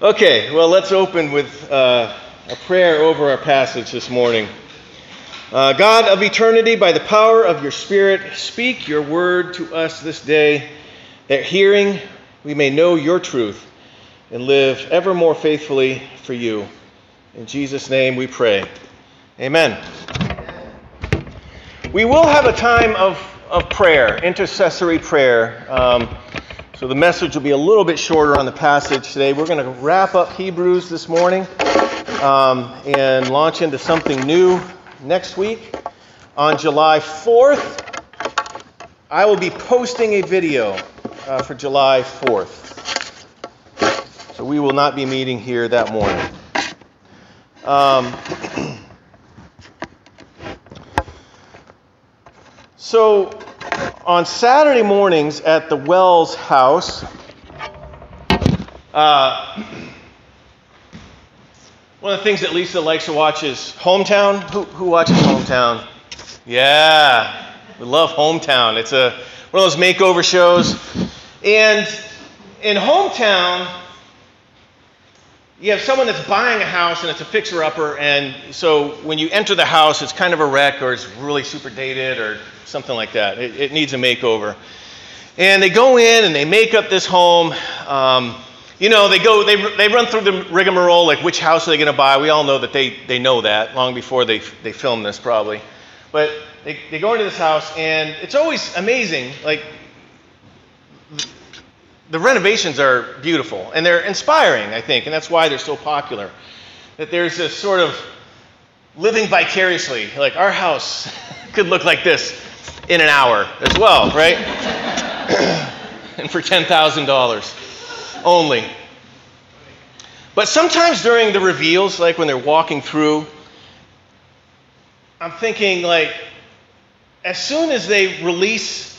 Okay, well, let's open with uh, a prayer over our passage this morning. Uh, God of eternity, by the power of your Spirit, speak your word to us this day, that hearing we may know your truth and live ever more faithfully for you. In Jesus' name we pray. Amen. We will have a time of, of prayer, intercessory prayer. Um, so the message will be a little bit shorter on the passage today. We're going to wrap up Hebrews this morning um, and launch into something new next week. On July 4th, I will be posting a video uh, for July 4th. So we will not be meeting here that morning. Um, so on Saturday mornings at the Wells house, uh, one of the things that Lisa likes to watch is Hometown. Who, who watches Hometown? Yeah, we love Hometown. It's a one of those makeover shows. And in Hometown, you have someone that's buying a house and it's a fixer upper, and so when you enter the house, it's kind of a wreck or it's really super dated or something like that. It, it needs a makeover. And they go in and they make up this home. Um, you know, they go, they, they run through the rigmarole, like which house are they going to buy? We all know that they, they know that long before they, they film this, probably. But they, they go into this house, and it's always amazing. Like, the renovations are beautiful, and they're inspiring, I think, and that's why they're so popular. That there's this sort of living vicariously, like our house could look like this in an hour as well, right? and for $10,000 only. But sometimes during the reveals, like when they're walking through, I'm thinking, like, as soon as they release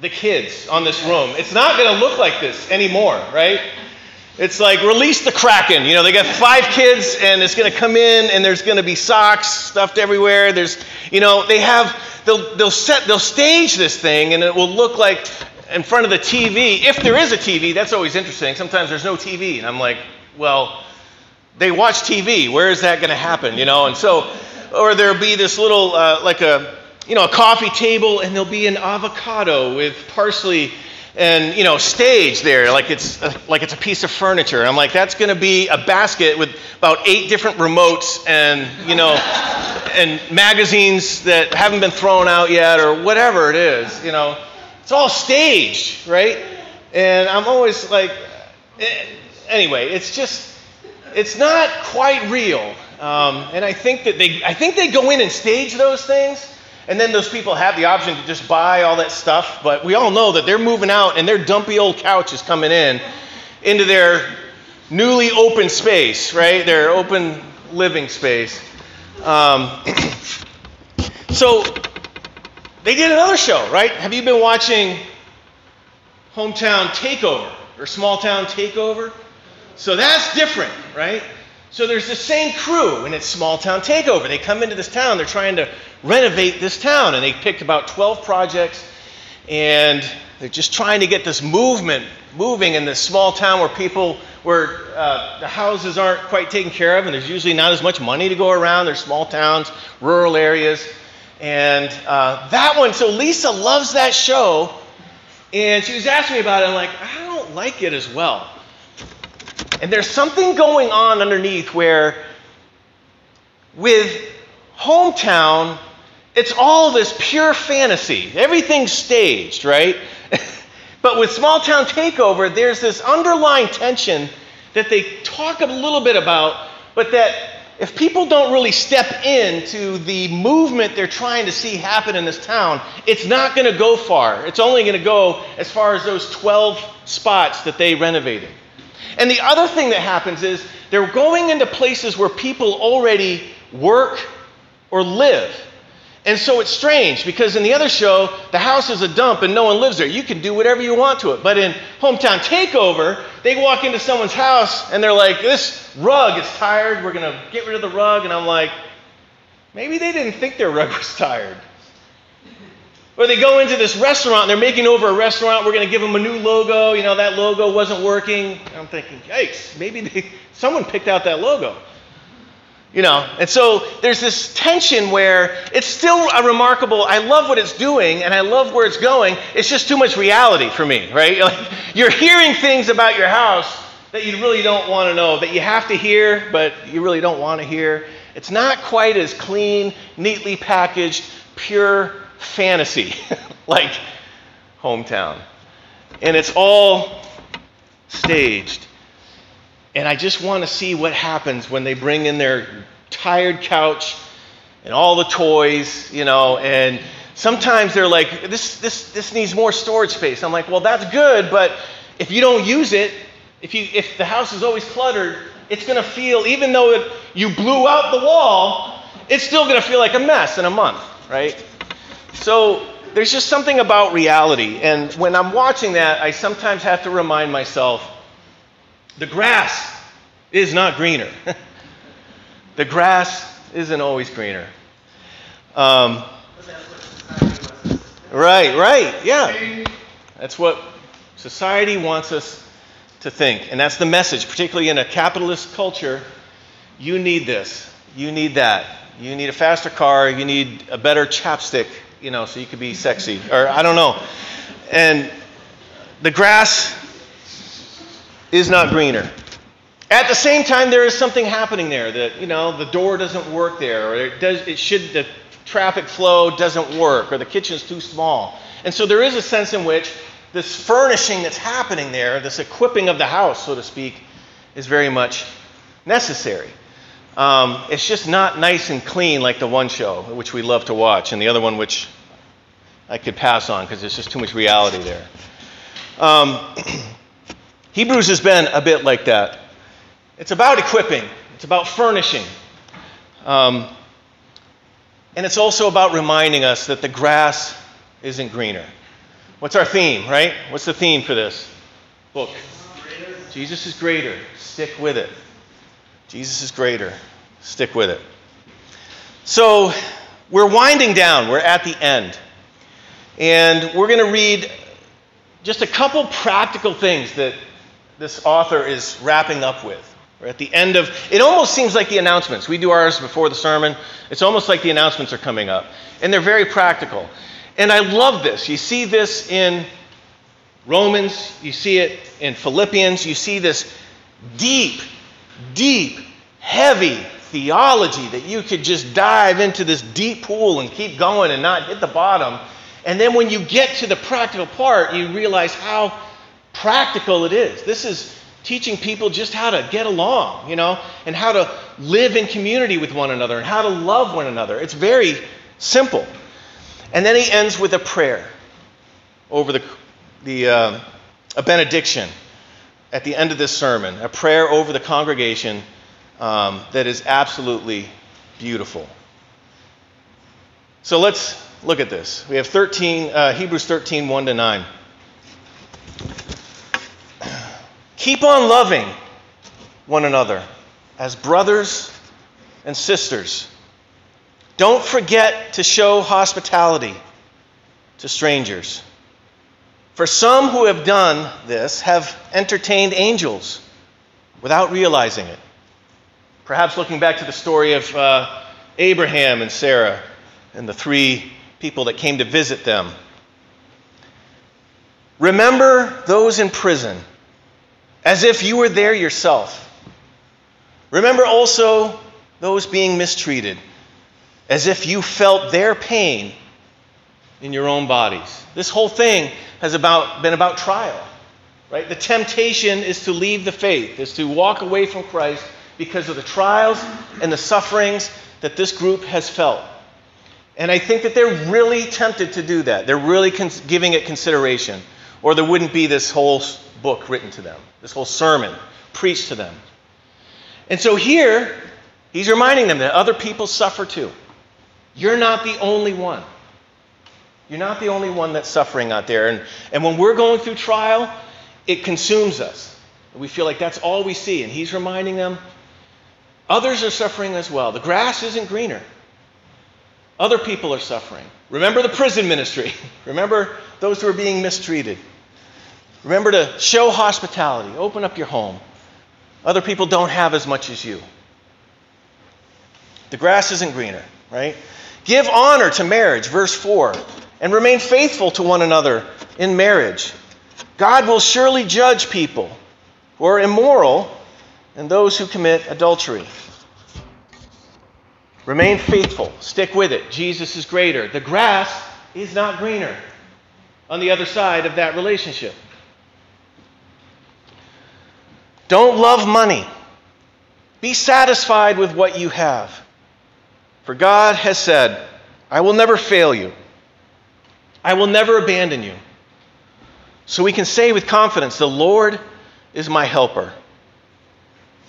the kids on this room, it's not going to look like this anymore, right? It's like release the kraken. You know, they got five kids, and it's going to come in, and there's going to be socks stuffed everywhere. There's, you know, they have they'll, they'll set, they'll stage this thing and it will look like in front of the TV. If there is a TV, that's always interesting. Sometimes there's no TV. And I'm like, well, they watch TV. Where is that going to happen? You know, and so, or there'll be this little, uh, like a, you know, a coffee table and there'll be an avocado with parsley and you know stage there like it's a, like it's a piece of furniture. I'm like that's going to be a basket with about eight different remotes and you know and magazines that haven't been thrown out yet or whatever it is you know. It's all staged right? And i'm always like eh, anyway it's just it's not quite real. Um, and i think that they i think they go in and stage those things and then those people have the option to just buy all that stuff, but we all know that they're moving out and their dumpy old couch is coming in into their newly open space, right? Their open living space. Um, so they did another show, right? Have you been watching Hometown Takeover or Small Town Takeover? So that's different, right? So there's the same crew, and it's small town takeover. They come into this town, they're trying to renovate this town, and they picked about 12 projects, and they're just trying to get this movement moving in this small town where people, where uh, the houses aren't quite taken care of, and there's usually not as much money to go around. There's small towns, rural areas, and uh, that one. So Lisa loves that show, and she was asking me about it. I'm like, I don't like it as well. And there's something going on underneath where, with hometown, it's all this pure fantasy. Everything's staged, right? but with small town takeover, there's this underlying tension that they talk a little bit about, but that if people don't really step into the movement they're trying to see happen in this town, it's not going to go far. It's only going to go as far as those 12 spots that they renovated. And the other thing that happens is they're going into places where people already work or live. And so it's strange because in the other show, the house is a dump and no one lives there. You can do whatever you want to it. But in Hometown Takeover, they walk into someone's house and they're like, This rug is tired. We're going to get rid of the rug. And I'm like, Maybe they didn't think their rug was tired. Or they go into this restaurant they're making over a restaurant. We're going to give them a new logo. You know, that logo wasn't working. I'm thinking, yikes, maybe they, someone picked out that logo. You know, and so there's this tension where it's still a remarkable, I love what it's doing and I love where it's going. It's just too much reality for me, right? You're hearing things about your house that you really don't want to know, that you have to hear, but you really don't want to hear. It's not quite as clean, neatly packaged, pure fantasy like hometown. And it's all staged. And I just want to see what happens when they bring in their tired couch and all the toys, you know, and sometimes they're like, this, this, this needs more storage space. I'm like, well, that's good, but if you don't use it, if, you, if the house is always cluttered, it's going to feel, even though it, you blew out the wall, it's still going to feel like a mess in a month, right? So there's just something about reality. And when I'm watching that, I sometimes have to remind myself the grass is not greener. the grass isn't always greener. Um, right, right, yeah. That's what society wants us to think. And that's the message, particularly in a capitalist culture. You need this. You need that. You need a faster car. You need a better chapstick, you know, so you could be sexy. Or I don't know. And the grass is not greener. At the same time, there is something happening there that, you know, the door doesn't work there, or it, does, it should, the traffic flow doesn't work, or the kitchen's too small. And so there is a sense in which this furnishing that's happening there, this equipping of the house, so to speak, is very much necessary. Um, it's just not nice and clean like the one show, which we love to watch, and the other one, which I could pass on because there's just too much reality there. Um, Hebrews has been a bit like that. It's about equipping, it's about furnishing. Um, and it's also about reminding us that the grass isn't greener. What's our theme, right? What's the theme for this book? Jesus is greater. Stick with it. Jesus is greater. Stick with it. So, we're winding down. We're at the end. And we're going to read just a couple practical things that this author is wrapping up with. We're at the end of it almost seems like the announcements. We do ours before the sermon. It's almost like the announcements are coming up. And they're very practical. And I love this. You see this in Romans, you see it in Philippians, you see this deep, deep, heavy theology that you could just dive into this deep pool and keep going and not hit the bottom. And then when you get to the practical part, you realize how practical it is. This is teaching people just how to get along, you know, and how to live in community with one another and how to love one another. It's very simple. And then he ends with a prayer over the, the uh, a benediction at the end of this sermon, a prayer over the congregation um, that is absolutely beautiful. So let's look at this. We have 13, uh, Hebrews 13, 1 to 9. Keep on loving one another as brothers and sisters. Don't forget to show hospitality to strangers. For some who have done this have entertained angels without realizing it. Perhaps looking back to the story of uh, Abraham and Sarah and the three people that came to visit them. Remember those in prison as if you were there yourself. Remember also those being mistreated, as if you felt their pain in your own bodies. This whole thing has about, been about trial, right? The temptation is to leave the faith, is to walk away from Christ because of the trials and the sufferings that this group has felt. And I think that they're really tempted to do that. They're really cons- giving it consideration, or there wouldn't be this whole book written to them, this whole sermon preached to them. And so here, he's reminding them that other people suffer too. You're not the only one. You're not the only one that's suffering out there. And, and when we're going through trial, it consumes us. We feel like that's all we see. And he's reminding them others are suffering as well. The grass isn't greener. Other people are suffering. Remember the prison ministry. Remember those who are being mistreated. Remember to show hospitality. Open up your home. Other people don't have as much as you. The grass isn't greener, right? Give honor to marriage, verse 4, and remain faithful to one another in marriage. God will surely judge people who are immoral and those who commit adultery. Remain faithful. Stick with it. Jesus is greater. The grass is not greener on the other side of that relationship. Don't love money. Be satisfied with what you have. For God has said, I will never fail you, I will never abandon you. So we can say with confidence, The Lord is my helper.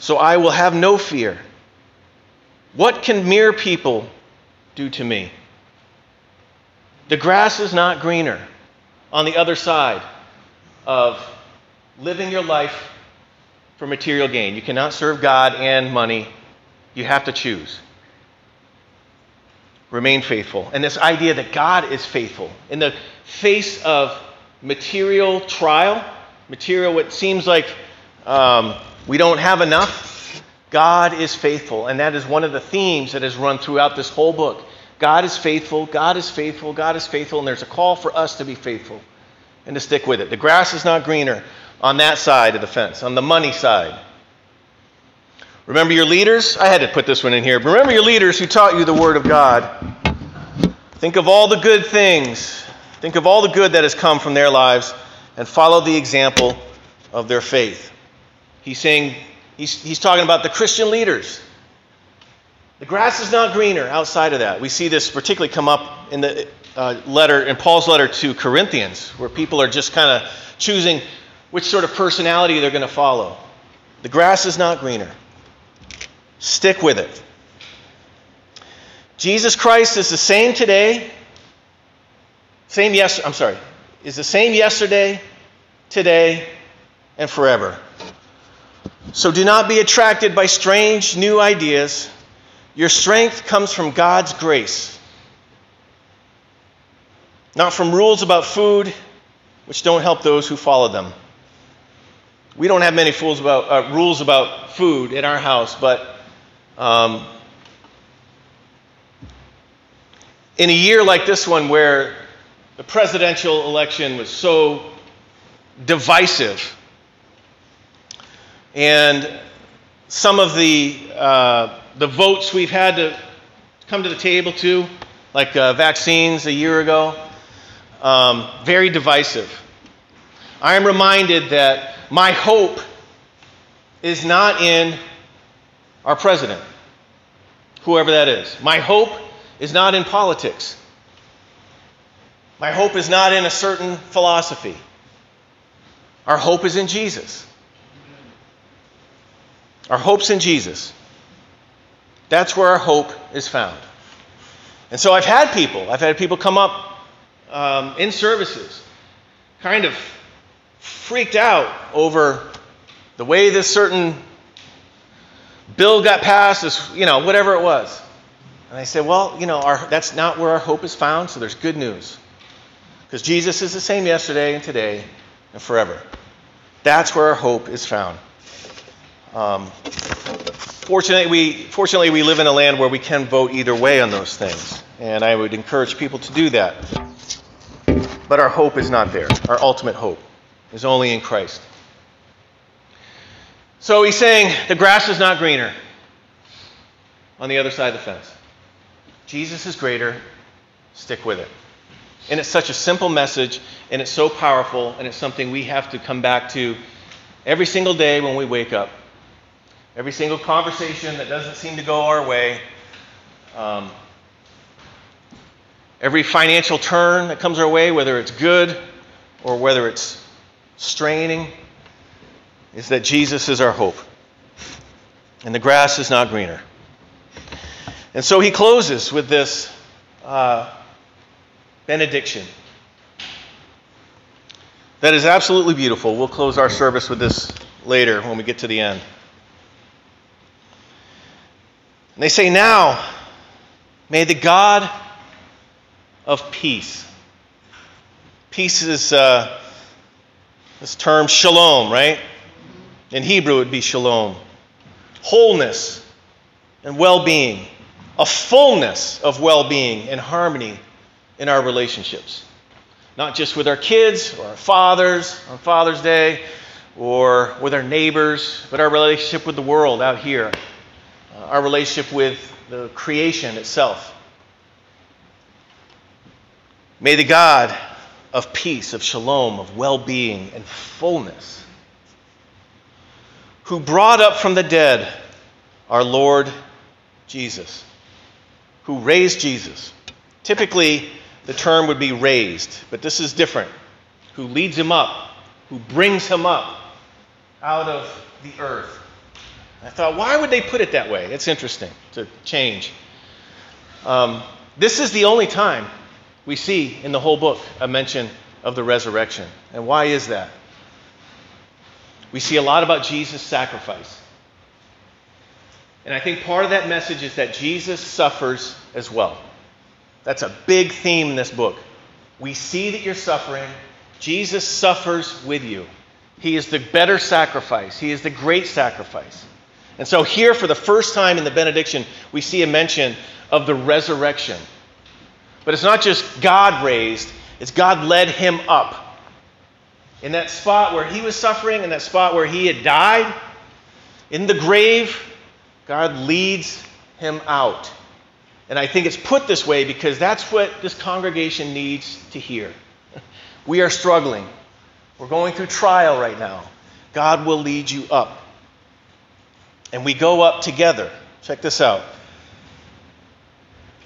So I will have no fear. What can mere people do to me? The grass is not greener on the other side of living your life for material gain. You cannot serve God and money. You have to choose. Remain faithful. And this idea that God is faithful in the face of material trial, material, what seems like um, we don't have enough, God is faithful. And that is one of the themes that has run throughout this whole book. God is faithful, God is faithful, God is faithful, and there's a call for us to be faithful and to stick with it. The grass is not greener on that side of the fence, on the money side. Remember your leaders? I had to put this one in here. Remember your leaders who taught you the Word of God. Think of all the good things. Think of all the good that has come from their lives and follow the example of their faith. He's saying, he's, he's talking about the Christian leaders. The grass is not greener outside of that. We see this particularly come up in the uh, letter, in Paul's letter to Corinthians, where people are just kind of choosing which sort of personality they're going to follow. The grass is not greener. Stick with it. Jesus Christ is the same today, same yes, I'm sorry, is the same yesterday, today, and forever. So do not be attracted by strange new ideas. Your strength comes from God's grace, not from rules about food, which don't help those who follow them. We don't have many about, uh, rules about food in our house, but um, in a year like this one where the presidential election was so divisive, and some of the, uh, the votes we've had to come to the table to, like uh, vaccines a year ago, um, very divisive. I am reminded that my hope is not in our president, whoever that is. My hope is not in politics. My hope is not in a certain philosophy. Our hope is in Jesus. Our hope's in Jesus. That's where our hope is found. And so I've had people, I've had people come up um, in services, kind of freaked out over the way this certain bill got passed, this, you know, whatever it was. And I said, well, you know, our, that's not where our hope is found, so there's good news. Because Jesus is the same yesterday and today and forever. That's where our hope is found. Um, fortunately, we, fortunately, we live in a land where we can vote either way on those things. And I would encourage people to do that. But our hope is not there, our ultimate hope is only in Christ. So he's saying the grass is not greener on the other side of the fence. Jesus is greater. Stick with it. And it's such a simple message, and it's so powerful, and it's something we have to come back to every single day when we wake up. Every single conversation that doesn't seem to go our way. Um, every financial turn that comes our way, whether it's good or whether it's straining, is that Jesus is our hope. And the grass is not greener. And so he closes with this uh, benediction that is absolutely beautiful. We'll close our service with this later when we get to the end. And they say, Now, may the God of peace. Peace is uh, this term shalom, right? In Hebrew, it would be shalom. Wholeness and well being, a fullness of well being and harmony in our relationships. Not just with our kids or our fathers on Father's Day or with our neighbors, but our relationship with the world out here, uh, our relationship with the creation itself. May the God of peace, of shalom, of well being, and fullness, who brought up from the dead our Lord Jesus, who raised Jesus. Typically, the term would be raised, but this is different. Who leads him up, who brings him up out of the earth. I thought, why would they put it that way? It's interesting to change. Um, this is the only time we see in the whole book a mention of the resurrection. And why is that? We see a lot about Jesus' sacrifice. And I think part of that message is that Jesus suffers as well. That's a big theme in this book. We see that you're suffering. Jesus suffers with you. He is the better sacrifice, He is the great sacrifice. And so, here for the first time in the benediction, we see a mention of the resurrection. But it's not just God raised, it's God led him up. In that spot where he was suffering, in that spot where he had died, in the grave, God leads him out. And I think it's put this way because that's what this congregation needs to hear. We are struggling. We're going through trial right now. God will lead you up. And we go up together. Check this out.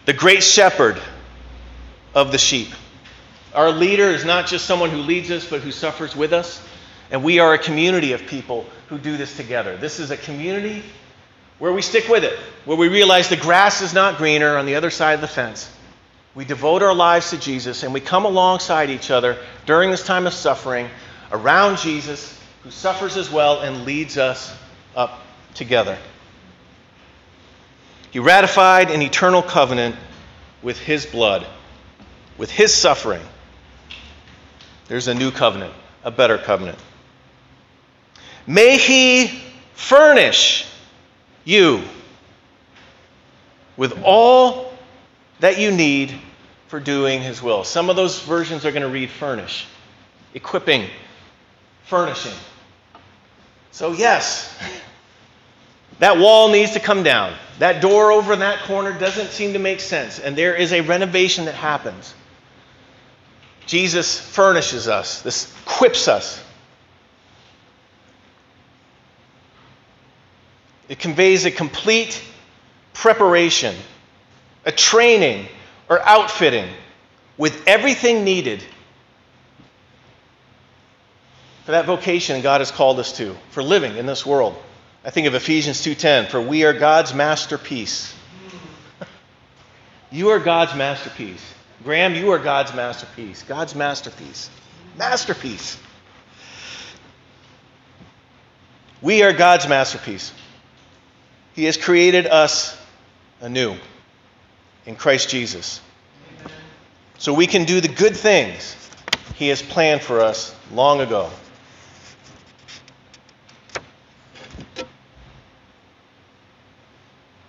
The great shepherd of the sheep. Our leader is not just someone who leads us, but who suffers with us. And we are a community of people who do this together. This is a community where we stick with it, where we realize the grass is not greener on the other side of the fence. We devote our lives to Jesus and we come alongside each other during this time of suffering around Jesus, who suffers as well and leads us up together. He ratified an eternal covenant with his blood, with his suffering. There's a new covenant, a better covenant. May he furnish you with all that you need for doing His will. Some of those versions are going to read furnish, equipping, furnishing. So, yes, that wall needs to come down. That door over in that corner doesn't seem to make sense, and there is a renovation that happens. Jesus furnishes us, this equips us It conveys a complete preparation, a training or outfitting with everything needed for that vocation God has called us to, for living in this world. I think of Ephesians 2:10, for we are God's masterpiece. you are God's masterpiece. Graham, you are God's masterpiece. God's masterpiece. Masterpiece. We are God's masterpiece. He has created us anew in Christ Jesus. So we can do the good things He has planned for us long ago.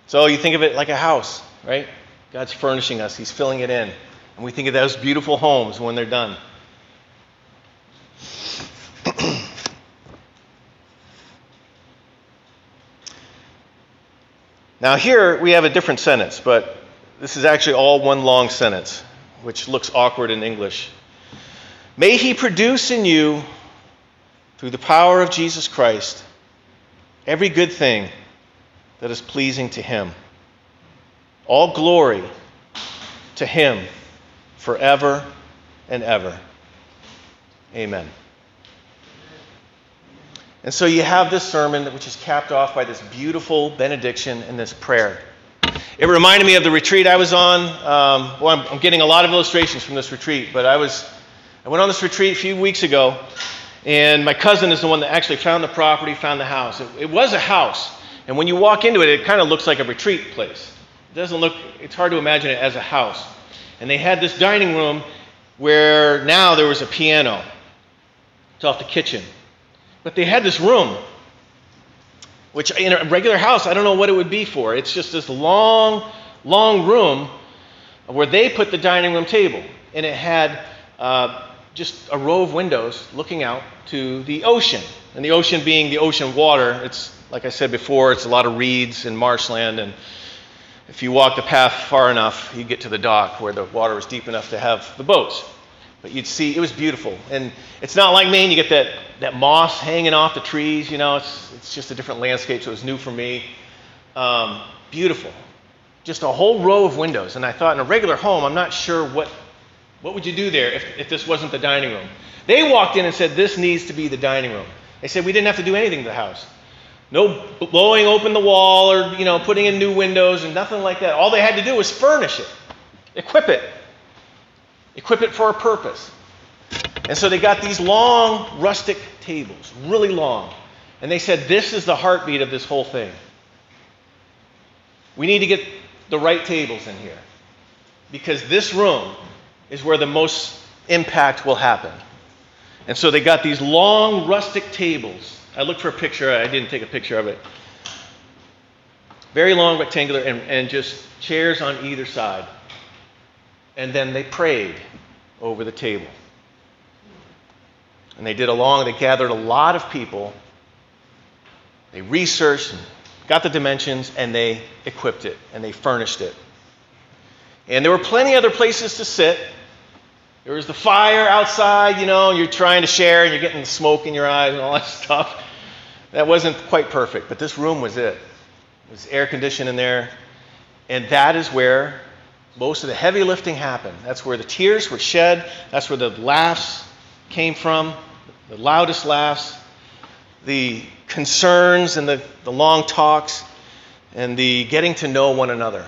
So you think of it like a house, right? God's furnishing us, He's filling it in. And we think of those beautiful homes when they're done. Now, here we have a different sentence, but this is actually all one long sentence, which looks awkward in English. May he produce in you, through the power of Jesus Christ, every good thing that is pleasing to him. All glory to him forever and ever. Amen. And so you have this sermon, which is capped off by this beautiful benediction and this prayer. It reminded me of the retreat I was on. Um, well, I'm, I'm, getting a lot of illustrations from this retreat, but I was I went on this retreat a few weeks ago, and my cousin is the one that actually found the property, found the house. It, it was a house, and when you walk into it, it kind of looks like a retreat place. It doesn't look. It's hard to imagine it as a house. And they had this dining room where now there was a piano. It's off the kitchen. But they had this room, which in a regular house, I don't know what it would be for. It's just this long, long room where they put the dining room table. And it had uh, just a row of windows looking out to the ocean. And the ocean being the ocean water, it's like I said before, it's a lot of reeds and marshland. And if you walk the path far enough, you'd get to the dock where the water was deep enough to have the boats. But you'd see, it was beautiful. And it's not like Maine, you get that, that moss hanging off the trees, you know, it's, it's just a different landscape, so it was new for me. Um, beautiful. Just a whole row of windows. And I thought, in a regular home, I'm not sure what, what would you do there if, if this wasn't the dining room. They walked in and said, this needs to be the dining room. They said we didn't have to do anything to the house. No blowing open the wall or, you know, putting in new windows and nothing like that. All they had to do was furnish it, equip it, equip it for a purpose. And so they got these long, rustic tables, really long. And they said, This is the heartbeat of this whole thing. We need to get the right tables in here because this room is where the most impact will happen. And so they got these long, rustic tables. I looked for a picture, I didn't take a picture of it. Very long, rectangular, and, and just chairs on either side. And then they prayed over the table. And they did a long, they gathered a lot of people. They researched, and got the dimensions, and they equipped it, and they furnished it. And there were plenty other places to sit. There was the fire outside, you know, and you're trying to share and you're getting smoke in your eyes and all that stuff. That wasn't quite perfect, but this room was it. It was air conditioned in there. And that is where most of the heavy lifting happened. That's where the tears were shed. That's where the laughs came from, the loudest laughs, the concerns and the, the long talks, and the getting to know one another.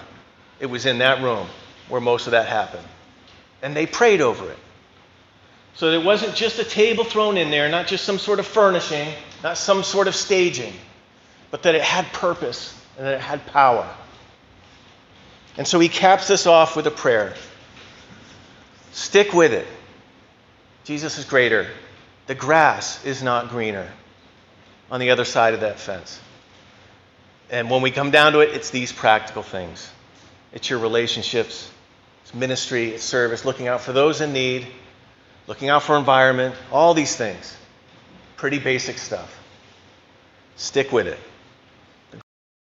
It was in that room where most of that happened. And they prayed over it. So it wasn't just a table thrown in there, not just some sort of furnishing, not some sort of staging, but that it had purpose and that it had power. And so he caps this off with a prayer. Stick with it. Jesus is greater. The grass is not greener on the other side of that fence. And when we come down to it, it's these practical things it's your relationships, it's ministry, it's service, looking out for those in need, looking out for environment, all these things. Pretty basic stuff. Stick with it.